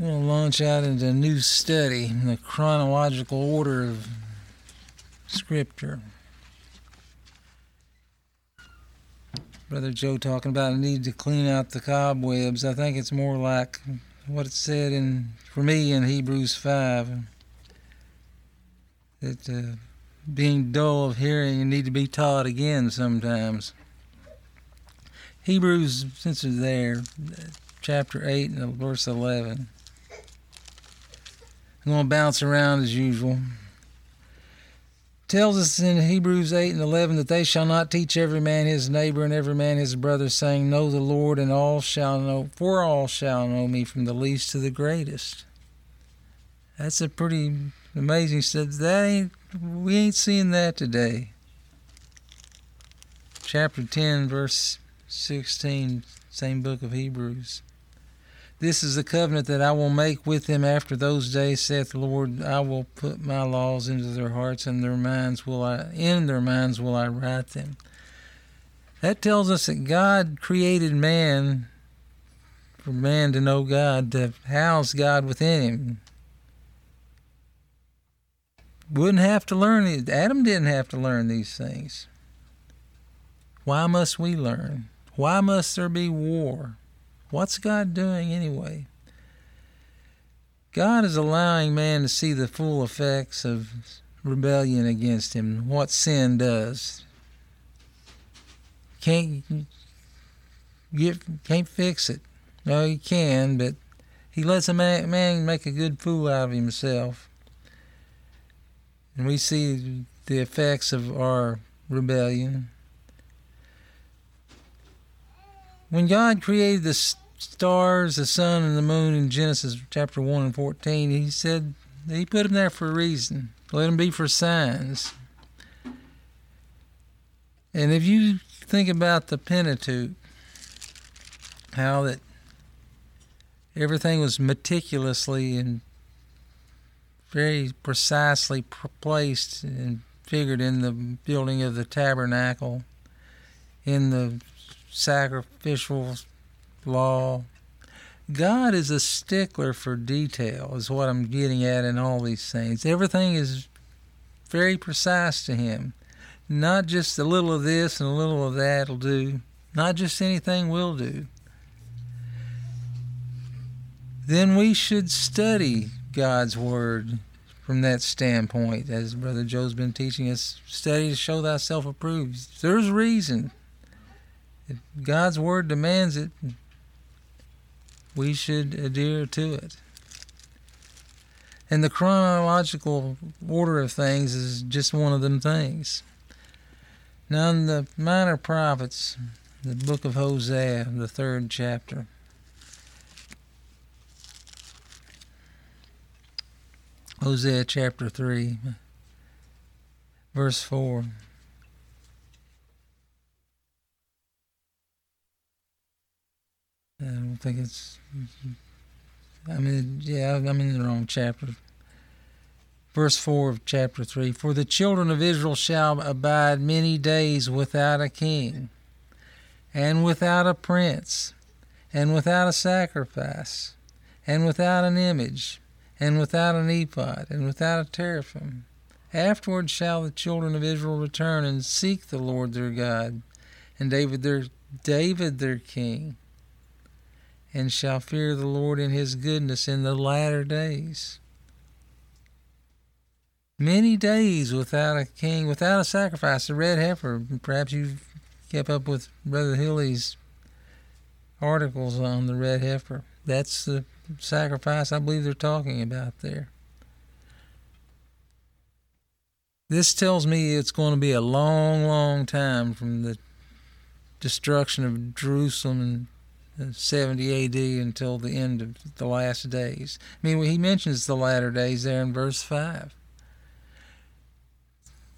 To launch out into a new study in the chronological order of Scripture. Brother Joe talking about a need to clean out the cobwebs. I think it's more like what it said in for me in Hebrews five that uh, being dull of hearing and need to be taught again sometimes. Hebrews, since it's there, chapter eight and verse eleven. I'm going to bounce around as usual tells us in Hebrews 8 and 11 that they shall not teach every man his neighbor and every man his brother, saying, Know the Lord, and all shall know, for all shall know me from the least to the greatest. That's a pretty amazing stuff. That ain't, we ain't seeing that today. Chapter 10, verse 16, same book of Hebrews. This is the covenant that I will make with them after those days, saith the Lord. I will put my laws into their hearts, and their minds will I in their minds will I write them. That tells us that God created man for man to know God, to house God within him. Wouldn't have to learn it. Adam didn't have to learn these things. Why must we learn? Why must there be war? What's God doing anyway? God is allowing man to see the full effects of rebellion against him, what sin does. Can't get, can't fix it. No, he can, but he lets a man, man make a good fool out of himself. And we see the effects of our rebellion. When God created the stars, the sun, and the moon in Genesis chapter 1 and 14, he said he put them there for a reason. Let them be for signs. And if you think about the Pentateuch, how that everything was meticulously and very precisely placed and figured in the building of the tabernacle, in the sacrificial law. God is a stickler for detail, is what I'm getting at in all these things. Everything is very precise to Him. Not just a little of this and a little of that will do. Not just anything will do. Then we should study God's Word from that standpoint, as Brother Joe's been teaching us. Study to show thyself approved. There's reason. If God's Word demands it, we should adhere to it. And the chronological order of things is just one of them things. Now, in the minor prophets, the book of Hosea, the third chapter. Hosea chapter 3, verse 4. I don't think it's. I mean, yeah, I'm in the wrong chapter. Verse 4 of chapter 3 For the children of Israel shall abide many days without a king, and without a prince, and without a sacrifice, and without an image, and without an ephod, and without a teraphim. Afterward shall the children of Israel return and seek the Lord their God, and David their David their king and shall fear the Lord in his goodness in the latter days. Many days without a king, without a sacrifice, a red heifer. Perhaps you've kept up with Brother Hilly's articles on the red heifer. That's the sacrifice I believe they're talking about there. This tells me it's going to be a long, long time from the destruction of Jerusalem and 70 AD until the end of the last days. I mean, he mentions the latter days there in verse 5.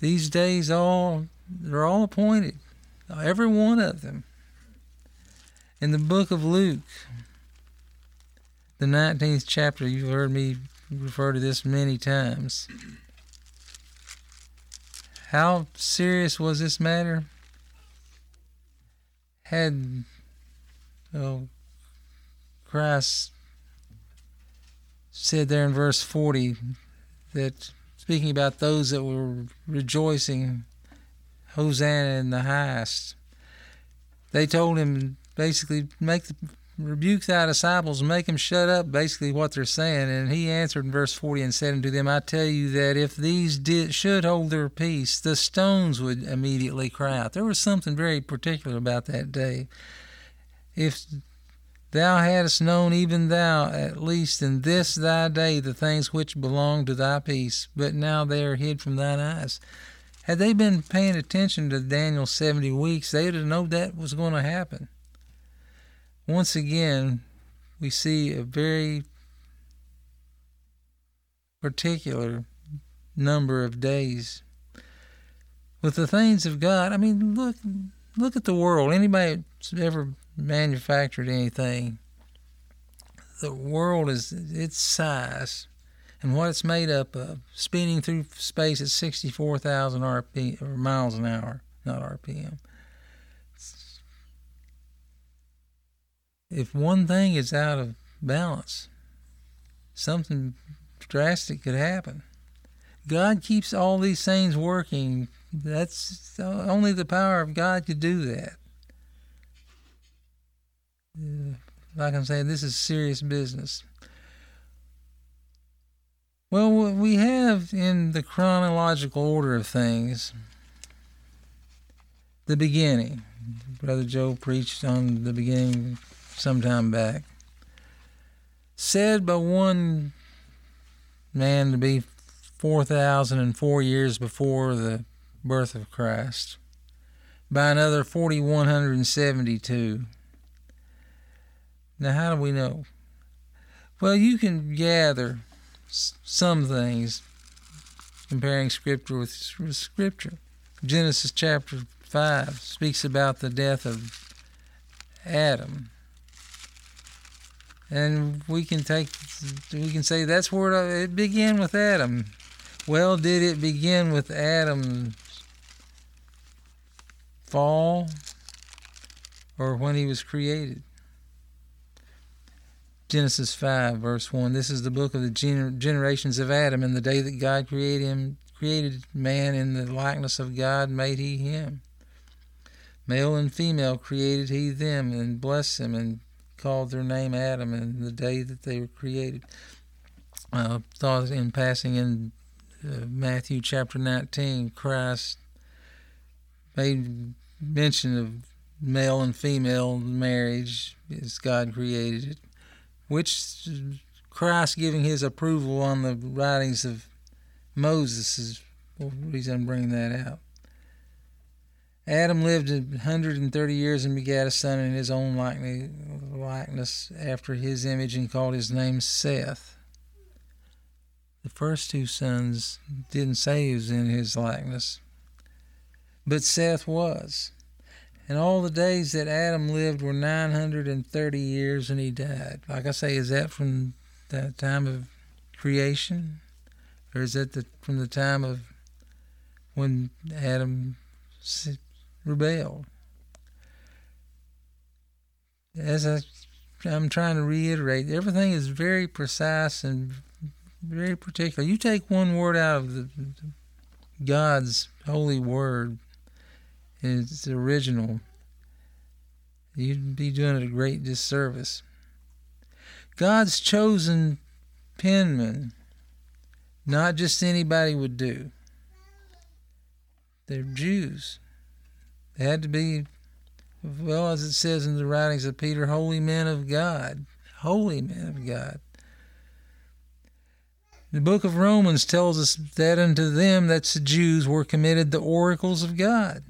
These days all they're all appointed, every one of them. In the book of Luke, the 19th chapter, you've heard me refer to this many times. How serious was this matter? Had oh, Christ said there in verse 40 that speaking about those that were rejoicing, Hosanna in the highest, they told him basically make the rebuke thy disciples make them shut up, basically what they're saying. And he answered in verse 40 and said unto them, I tell you that if these did, should hold their peace, the stones would immediately cry out. There was something very particular about that day. If thou hadst known, even thou, at least in this thy day, the things which belong to thy peace, but now they are hid from thine eyes. Had they been paying attention to Daniel's 70 weeks, they would have known that was going to happen once again, we see a very particular number of days. With the things of God, I mean, look, look at the world. Anybody ever manufactured anything, the world is its size and what it's made up of, spinning through space at 64,000 RP or miles an hour, not RPM. if one thing is out of balance, something drastic could happen. God keeps all these things working. That's uh, only the power of God could do that. Like I'm saying, this is serious business. Well, what we have in the chronological order of things the beginning. Brother Joe preached on the beginning some time back, said by one man to be 4,004 years before the birth of Christ, by another 4,172. Now, how do we know? Well, you can gather some things comparing Scripture with Scripture. Genesis chapter 5 speaks about the death of Adam and we can take we can say that's where it began with Adam. Well, did it begin with Adam's fall or when he was created? Genesis 5 verse 1 This is the book of the gener- generations of Adam in the day that God created him created man in the likeness of God made he him male and female created he them and blessed them and called their name Adam in the day that they were created. Uh, thought in passing in uh, Matthew chapter 19, Christ made mention of male and female marriage as God created it, which Christ giving his approval on the writings of Moses is the reason I'm bringing that out. Adam lived 130 years and begat a son in his own likeness after his image and called his name Seth. The first two sons didn't say he was in his likeness, but Seth was. And all the days that Adam lived were 930 years and he died. Like I say, is that from the time of creation? Or is that the, from the time of when Adam rebelled. As I, I'm trying to reiterate, everything is very precise and very particular. You take one word out of the, God's holy word, its original, you'd be doing it a great disservice. God's chosen penman, not just anybody would do. They're Jews. They had to be, well, as it says in the writings of Peter, holy men of God. Holy men of God. The book of Romans tells us that unto them, that's the Jews, were committed the oracles of God.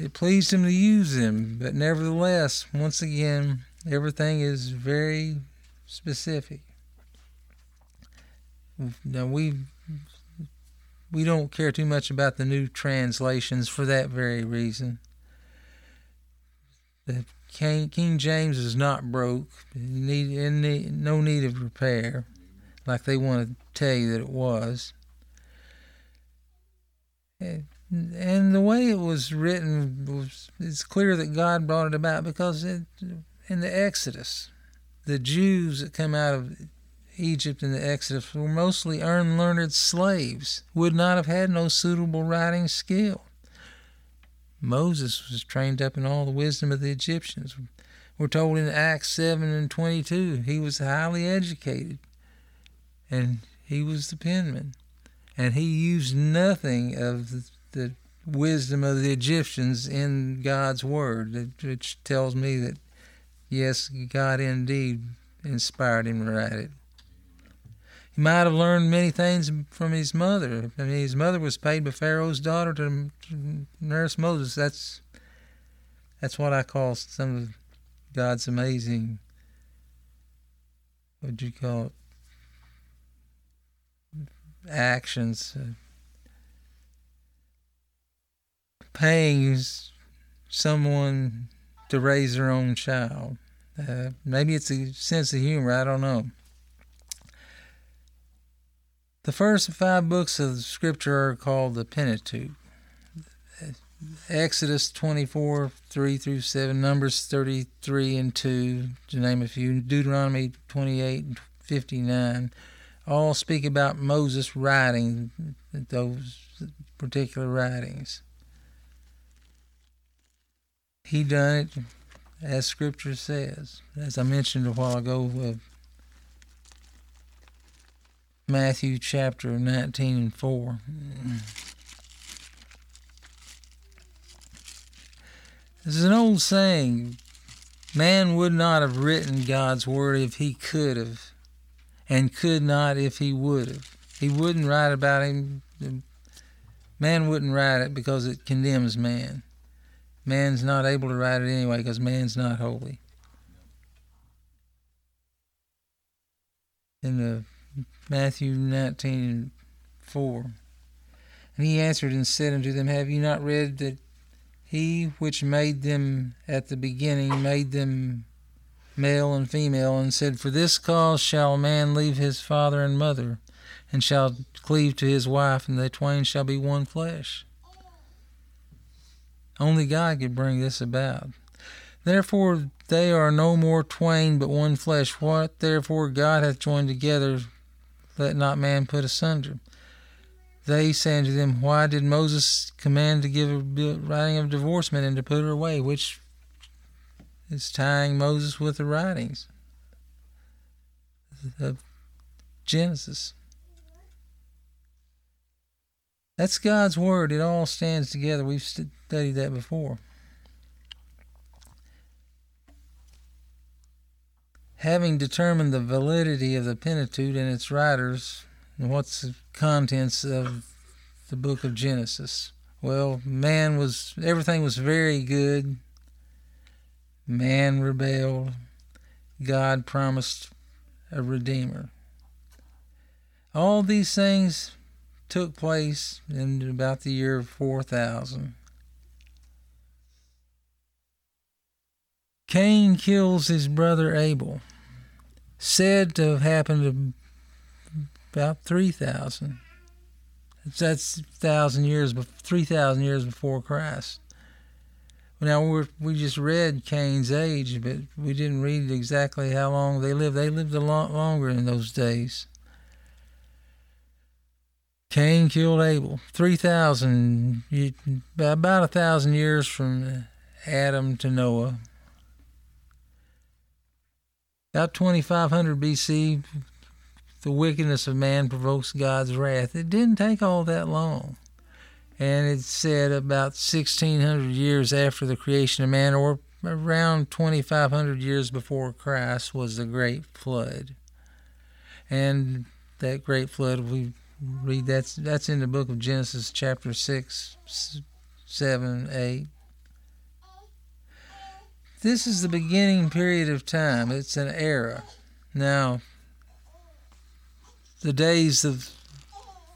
It pleased him to use them, but nevertheless, once again, everything is very specific. Now, we we don't care too much about the new translations for that very reason. The King, King James is not broke, need, no need of repair, like they want to tell you that it was. And the way it was written it's clear that God brought it about because it, in the Exodus, the Jews that come out of Egypt in the Exodus were mostly unlearned slaves, would not have had no suitable writing skill. Moses was trained up in all the wisdom of the Egyptians. We're told in Acts 7 and 22 he was highly educated and he was the penman. And he used nothing of the, wisdom of the Egyptians in God's word, which tells me that, yes, God indeed inspired him to write it. He might have learned many things from his mother. I mean, his mother was paid by Pharaoh's daughter to, to nurse Moses. That's that's what I call some of God's amazing. What do you call it? Actions. Paying someone to raise their own child. Uh, maybe it's a sense of humor. I don't know. The first five books of Scripture are called the Pentateuch. Exodus 24, 3 through 7, Numbers 33 and 2, to name a few, Deuteronomy 28 and 59, all speak about Moses writing those particular writings. He done it as Scripture says. As I mentioned a while ago, uh, Matthew chapter 19 and 4. This is an old saying man would not have written God's word if he could have, and could not if he would have. He wouldn't write about him. Man wouldn't write it because it condemns man. Man's not able to write it anyway because man's not holy. In the Matthew 19 4. And he answered and said unto them, Have you not read that he which made them at the beginning made them male and female, and said, For this cause shall a man leave his father and mother, and shall cleave to his wife, and they twain shall be one flesh. Only God could bring this about. Therefore they are no more twain but one flesh. What therefore God hath joined together, let not man put asunder. They say unto them, Why did Moses command to give a writing of divorcement and to put her away? Which is tying Moses with the writings of Genesis. That's God's word. It all stands together. We've studied that before. having determined the validity of the Pentateuch and its writers, and what's the contents of the book of Genesis? Well, man was, everything was very good. Man rebelled. God promised a Redeemer. All these things took place in about the year 4000. Cain kills his brother Abel said to have happened about 3,000. That's thousand years, three thousand years before Christ. Now we we just read Cain's age, but we didn't read exactly how long they lived. They lived a lot longer in those days. Cain killed Abel. Three thousand, about a thousand years from Adam to Noah. About 2500 BC, the wickedness of man provokes God's wrath. It didn't take all that long. And it said about 1600 years after the creation of man, or around 2500 years before Christ, was the great flood. And that great flood, we read that's that's in the book of Genesis, chapter 6, 7, 8. This is the beginning period of time. It's an era. Now, the days of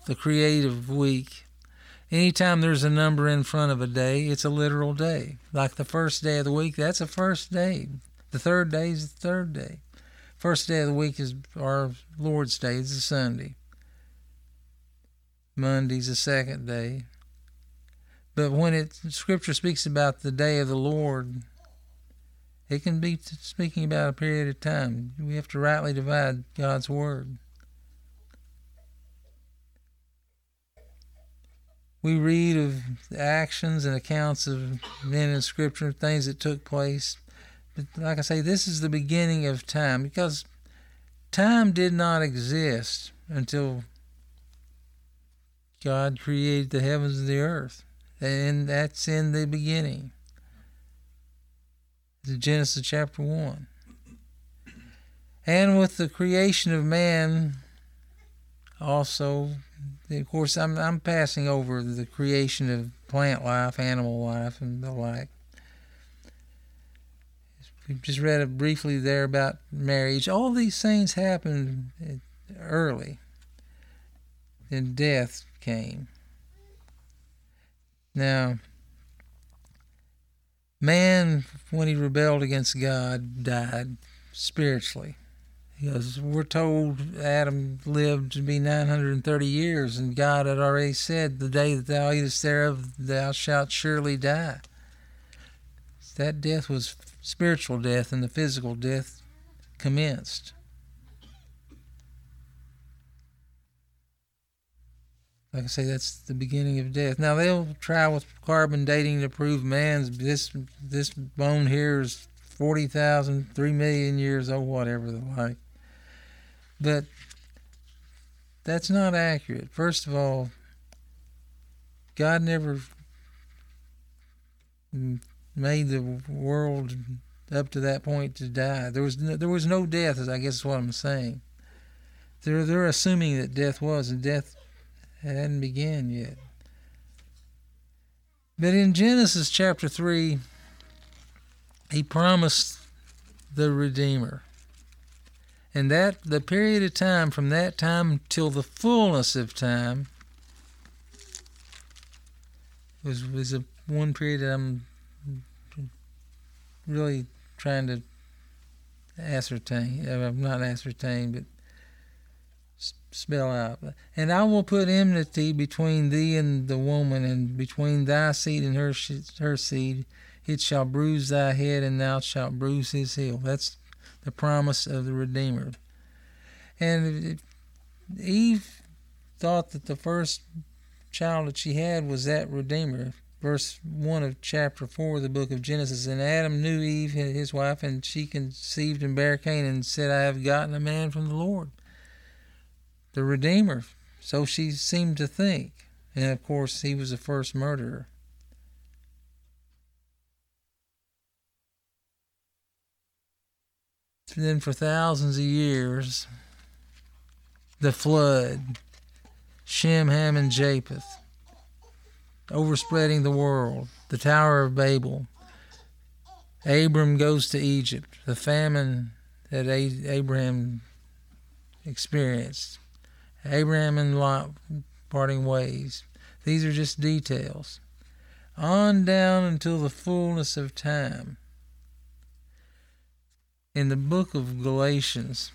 the creative week, anytime there's a number in front of a day, it's a literal day. Like the first day of the week, that's a first day. The third day is the third day. First day of the week is our Lord's Day, it's a Sunday. Monday's the second day. But when it Scripture speaks about the day of the Lord, It can be speaking about a period of time. We have to rightly divide God's word. We read of the actions and accounts of men in Scripture, things that took place. But like I say, this is the beginning of time because time did not exist until God created the heavens and the earth. And that's in the beginning. Genesis chapter 1. And with the creation of man, also, of course, I'm, I'm passing over the creation of plant life, animal life, and the like. We just read it briefly there about marriage. All these things happened early. Then death came. Now, man, when he rebelled against God, died spiritually. Because we're told Adam lived to be 930 years, and God had already said, The day that thou eatest thereof, thou shalt surely die. That death was spiritual death, and the physical death commenced. Like I say, that's the beginning of death. Now they'll try with carbon dating to prove man's this this bone here is 40,000, 3 million years old, whatever the like. But that's not accurate. First of all, God never made the world up to that point to die. There was no, there was no death, as I guess is what I'm saying. They're they're assuming that death was, and death it hadn't begun yet. But in Genesis chapter 3, he promised the Redeemer. And that the period of time from that time till the fullness of time was was a one period that I'm really trying to ascertain. I'm not ascertain, but spell out. And I will put enmity between thee and the woman, and between thy seed and her her seed. It shall bruise thy head, and thou shalt bruise his heel. That's the promise of the Redeemer. And Eve thought that the first child that she had was that Redeemer. Verse 1 of chapter 4 of the book of Genesis. And Adam knew Eve, his wife, and she conceived and bare Cain, and said, I have gotten a man from the Lord the Redeemer. So she seemed to think. And of course, he was the first murderer. And then, for thousands of years, the flood, Shem, Ham, and Japheth, overspreading the world, the Tower of Babel. Abram goes to Egypt, the famine that Abraham experienced. Abraham and Lot parting ways. These are just details. On down until the fullness of time. In the book of Galatians,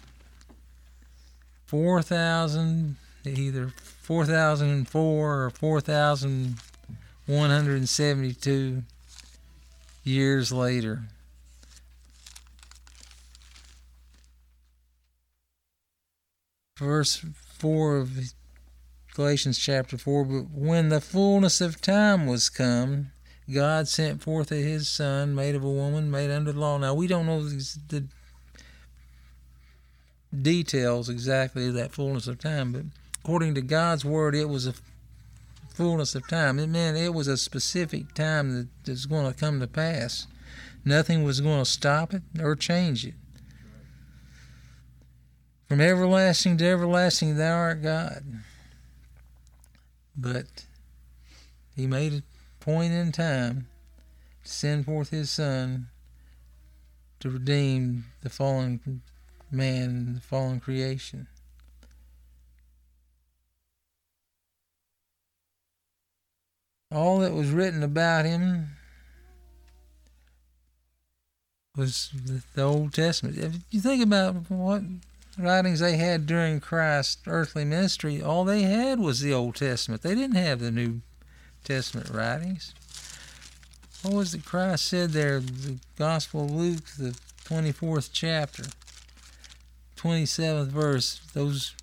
4,000, either 4,004 or 4,172 years later, verse 4 of Galatians chapter 4. But when the fullness of time was come, God sent forth his Son, made of a woman, made under the law. Now, we don't know the details exactly of that fullness of time, but according to God's word, it was a fullness of time. It meant it was a specific time that was going to come to pass. Nothing was going to stop it or change it. From everlasting to everlasting, thou art God. But he made a point in time to send forth his Son to redeem the fallen man, the fallen creation. All that was written about him was the Old Testament. If you think about what writings they had during Christ's earthly ministry, all they had was the Old Testament. They didn't have the New Testament writings. what was it Christ said there? The Gospel of Luke, the 24th chapter, 27th verse. Those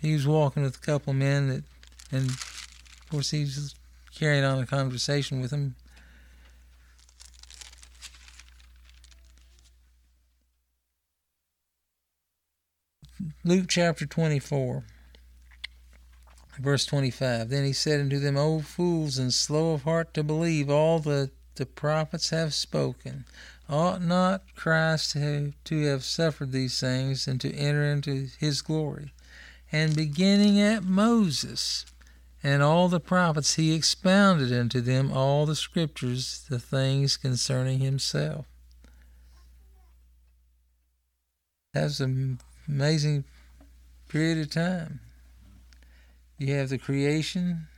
he was walking with a couple of men that, and of course he was carrying on a conversation with them. Luke chapter 24, verse 25. Then he said unto them, O fools and slow of heart to believe all that the prophets have spoken. Ought not Christ to, to have suffered these things and to enter into his glory? And beginning at Moses and all the prophets, he expounded unto them all the scriptures, the things concerning himself. That's an amazing period of time. You have the creation,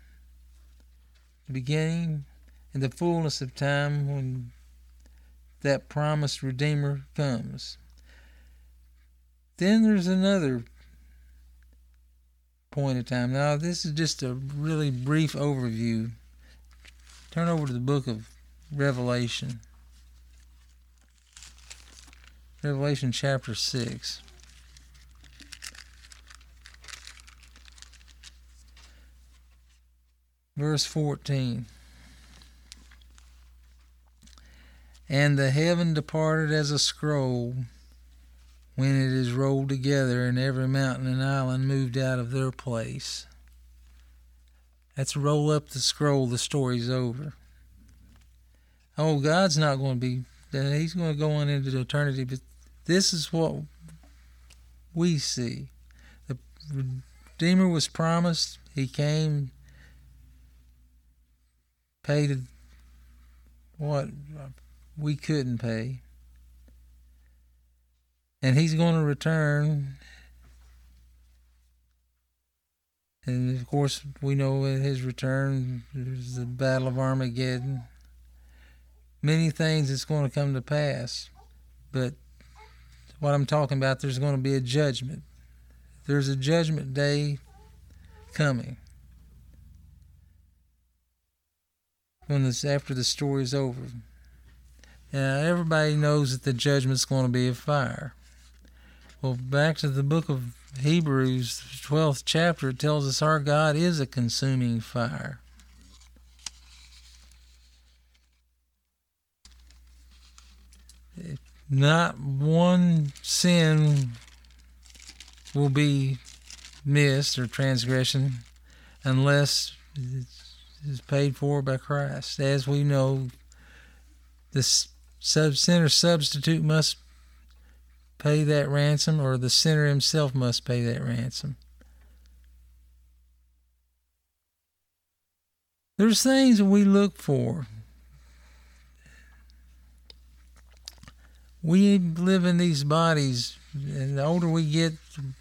the beginning, and the fullness of time when that promised Redeemer comes. Then there's another point of time. Now, this is just a really brief overview. Turn over to the book of Revelation. Revelation chapter 6. Verse 14. And the heaven departed as a scroll when it is rolled together, and every mountain and island moved out of their place. That's roll up the scroll, the story's over. Oh, God's not going to be, He's going to go on into eternity, but this is what we see. The Redeemer was promised, He came, paid what we couldn't pay. And he's going to return. And of course, we know at his return, there's the Battle of Armageddon. Many things that's going to come to pass. But what I'm talking about, there's going to be a judgment. There's a judgment day coming. When this after the story's over. Now everybody knows that the judgment's going to be a fire. Well, back to the book of Hebrews, 12th chapter, it tells us our God is a consuming fire. Not one sin will be missed or transgression unless is paid for by Christ. As we know, the sinner substitute must pay that ransom, or the sinner himself must pay that ransom. There's things that we look for. We live in these bodies and the older we get,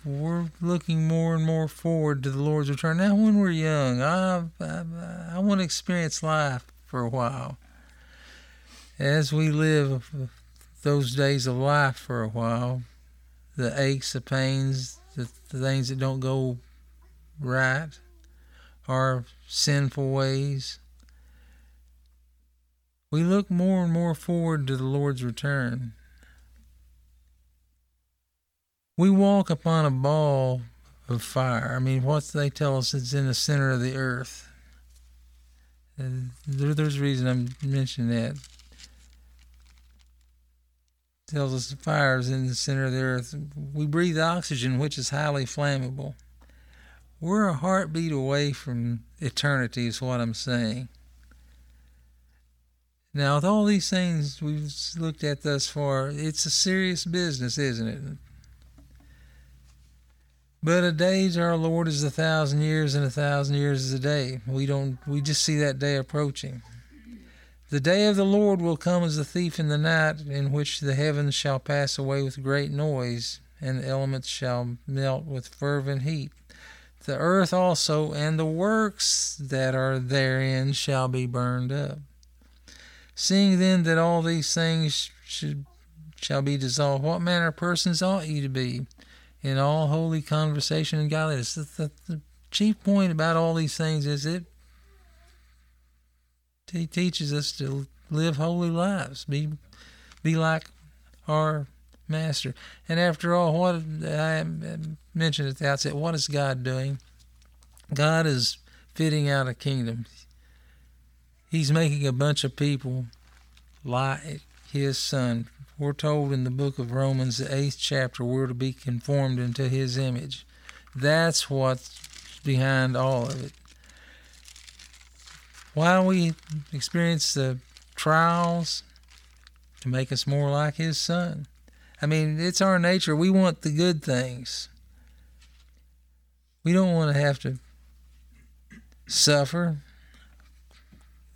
we're looking more and more forward to the Lord's return. Now, when we're young, I, I, I want to experience life for a while. As we live those days of life for a while, the aches, the pains, the, the things that don't go right, our sinful ways, we look more and more forward to the Lord's return. We walk upon a ball of fire. I mean, what they tell us is in the center of the earth. There, there's a reason I'm mentioning that. It tells us the fire is in the center of the earth. We breathe oxygen, which is highly flammable. We're a heartbeat away from eternity, is what I'm saying. Now, with all these things we've looked at thus far, it's a serious business, isn't it? But a day to our Lord is a thousand years, and a thousand years is a day. We don't. We just see that day approaching. The day of the Lord will come as a thief in the night, in which the heavens shall pass away with great noise, and the elements shall melt with fervent heat. The earth also and the works that are therein shall be burned up. Seeing then that all these things should, shall be dissolved, what manner of persons ought ye to be? In all holy conversation and godliness. The, the, the chief point about all these things is it he teaches us to live holy lives. Be be like our master. And after all, what I mentioned at the outset, what is God doing? God is fitting out a kingdom. He's making a bunch of people like his son. We're told in the book of Romans, the eighth chapter, we're to be conformed into his image. That's what's behind all of it. Why we experience the trials to make us more like his son. I mean, it's our nature. We want the good things. We don't want to have to suffer.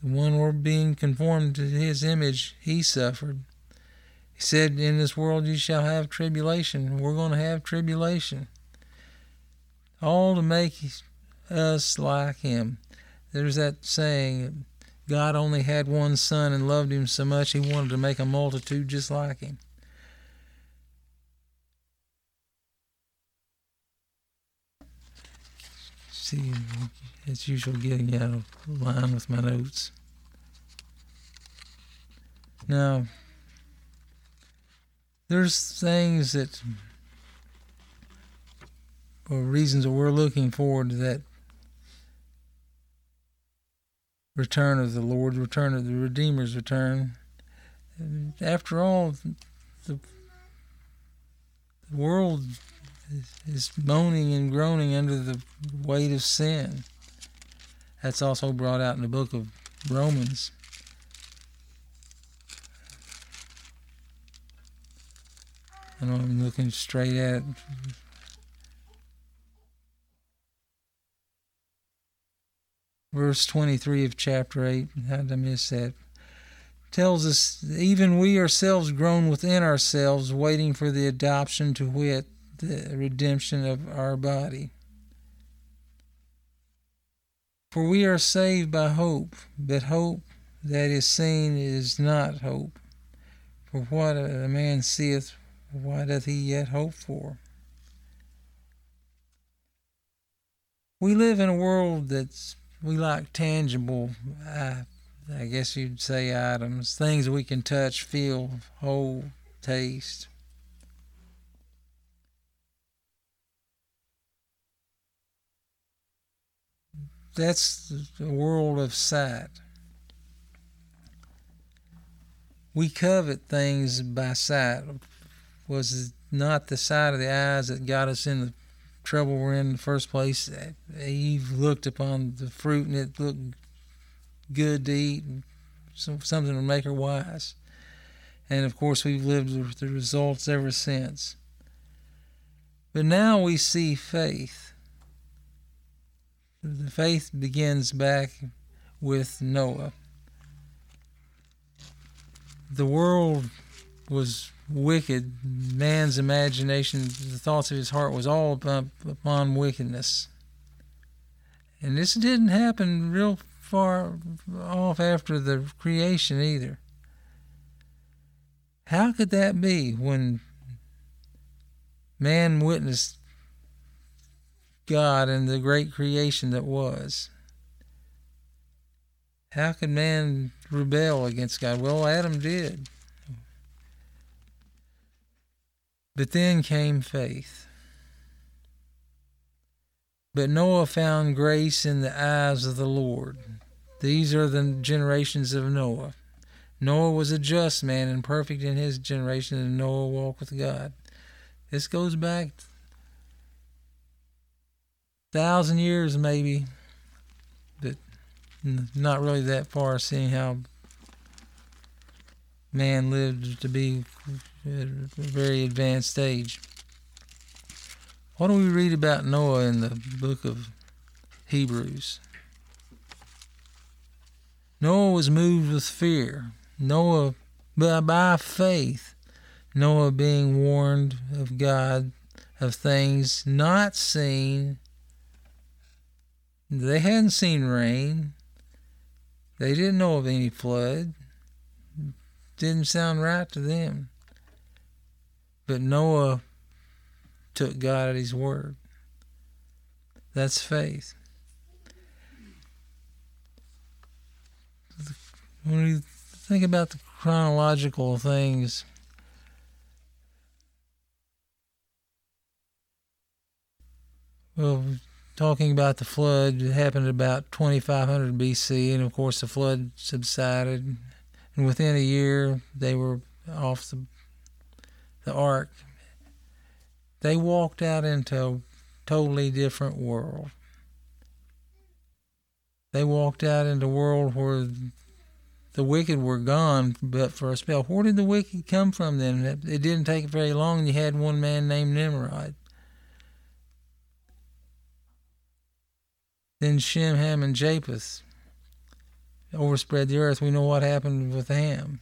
When we're being conformed to his image, he suffered. He said, In this world you shall have tribulation. We're going to have tribulation. All to make us like him. There's that saying, God only had one son and loved him so much he wanted to make a multitude just like him. See, it's usual getting out of line with my notes. Now, there's things that, or reasons that we're looking forward to that return of the Lord, return of the Redeemer's return. After all, the, the world is moaning and groaning under the weight of sin. That's also brought out in the book of Romans. I know I'm looking straight at verse 23 of chapter 8. How did I miss that? Tells us, even we ourselves groan within ourselves, waiting for the adoption to wit, the redemption of our body. For we are saved by hope, but hope that is seen is not hope. For what a man seeth, why doth he yet hope for? We live in a world that's we like tangible, I guess you'd say items, things we can touch, feel, hold, taste. That's the world of sight. We covet things by sight. Was not the sight of the eyes that got us in the trouble we're in in the first place. Eve looked upon the fruit and it looked good to eat, and something to make her wise. And of course, we've lived with the results ever since. But now we see faith. The faith begins back with Noah. The world was wicked. Man's imagination, the thoughts of his heart was all upon, wickedness. And this didn't happen real far off after the creation either. How could that be when man witnessed God and the great creation that was? How could man rebel against God? Well, Adam did. But then came faith. But Noah found grace in the eyes of the Lord. These are the generations of Noah. Noah was a just man and perfect in his generation, and Noah walked with God. This goes back thousand years, maybe, but not really that far, seeing how man lived to be at a very advanced age. What don't we read about Noah in the book of Hebrews? Noah was moved with fear. Noah, by, by faith, Noah being warned of God of things not seen. They hadn't seen rain. They didn't know of any flood. Didn't sound right to them. But Noah took God at his word. That's faith. When we think about the chronological things. Well, talking about the flood, it happened about 2500 BC, and of course the flood subsided, and within a year they were off the the ark. They walked out into a totally different world. They walked out into a world where the wicked were gone, but for a spell. Where did the wicked come from then? It didn't take very long. You had one man named Nimrod. Then Shem, Ham, and Japheth overspread the earth. We know what happened with Ham.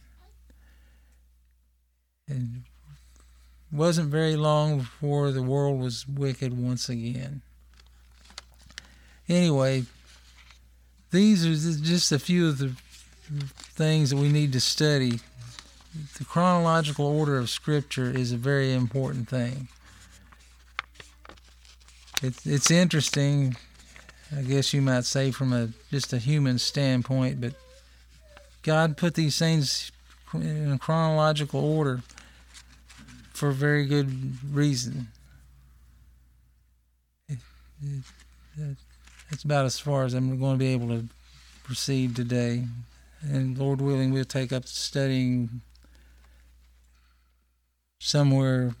It wasn't very long before the world was wicked once again. Anyway, these are just a few of the things that we need to study. The chronological order of Scripture is a very important thing. It, it's interesting, I guess you might say, from a just a human standpoint, but God put these things in chronological order for very good reason. That's about as far as I'm going to be able to proceed today and Lord willing, we'll take up studying somewhere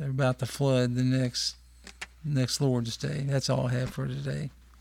about the flood the next next Lord's Day. That's all I have for today.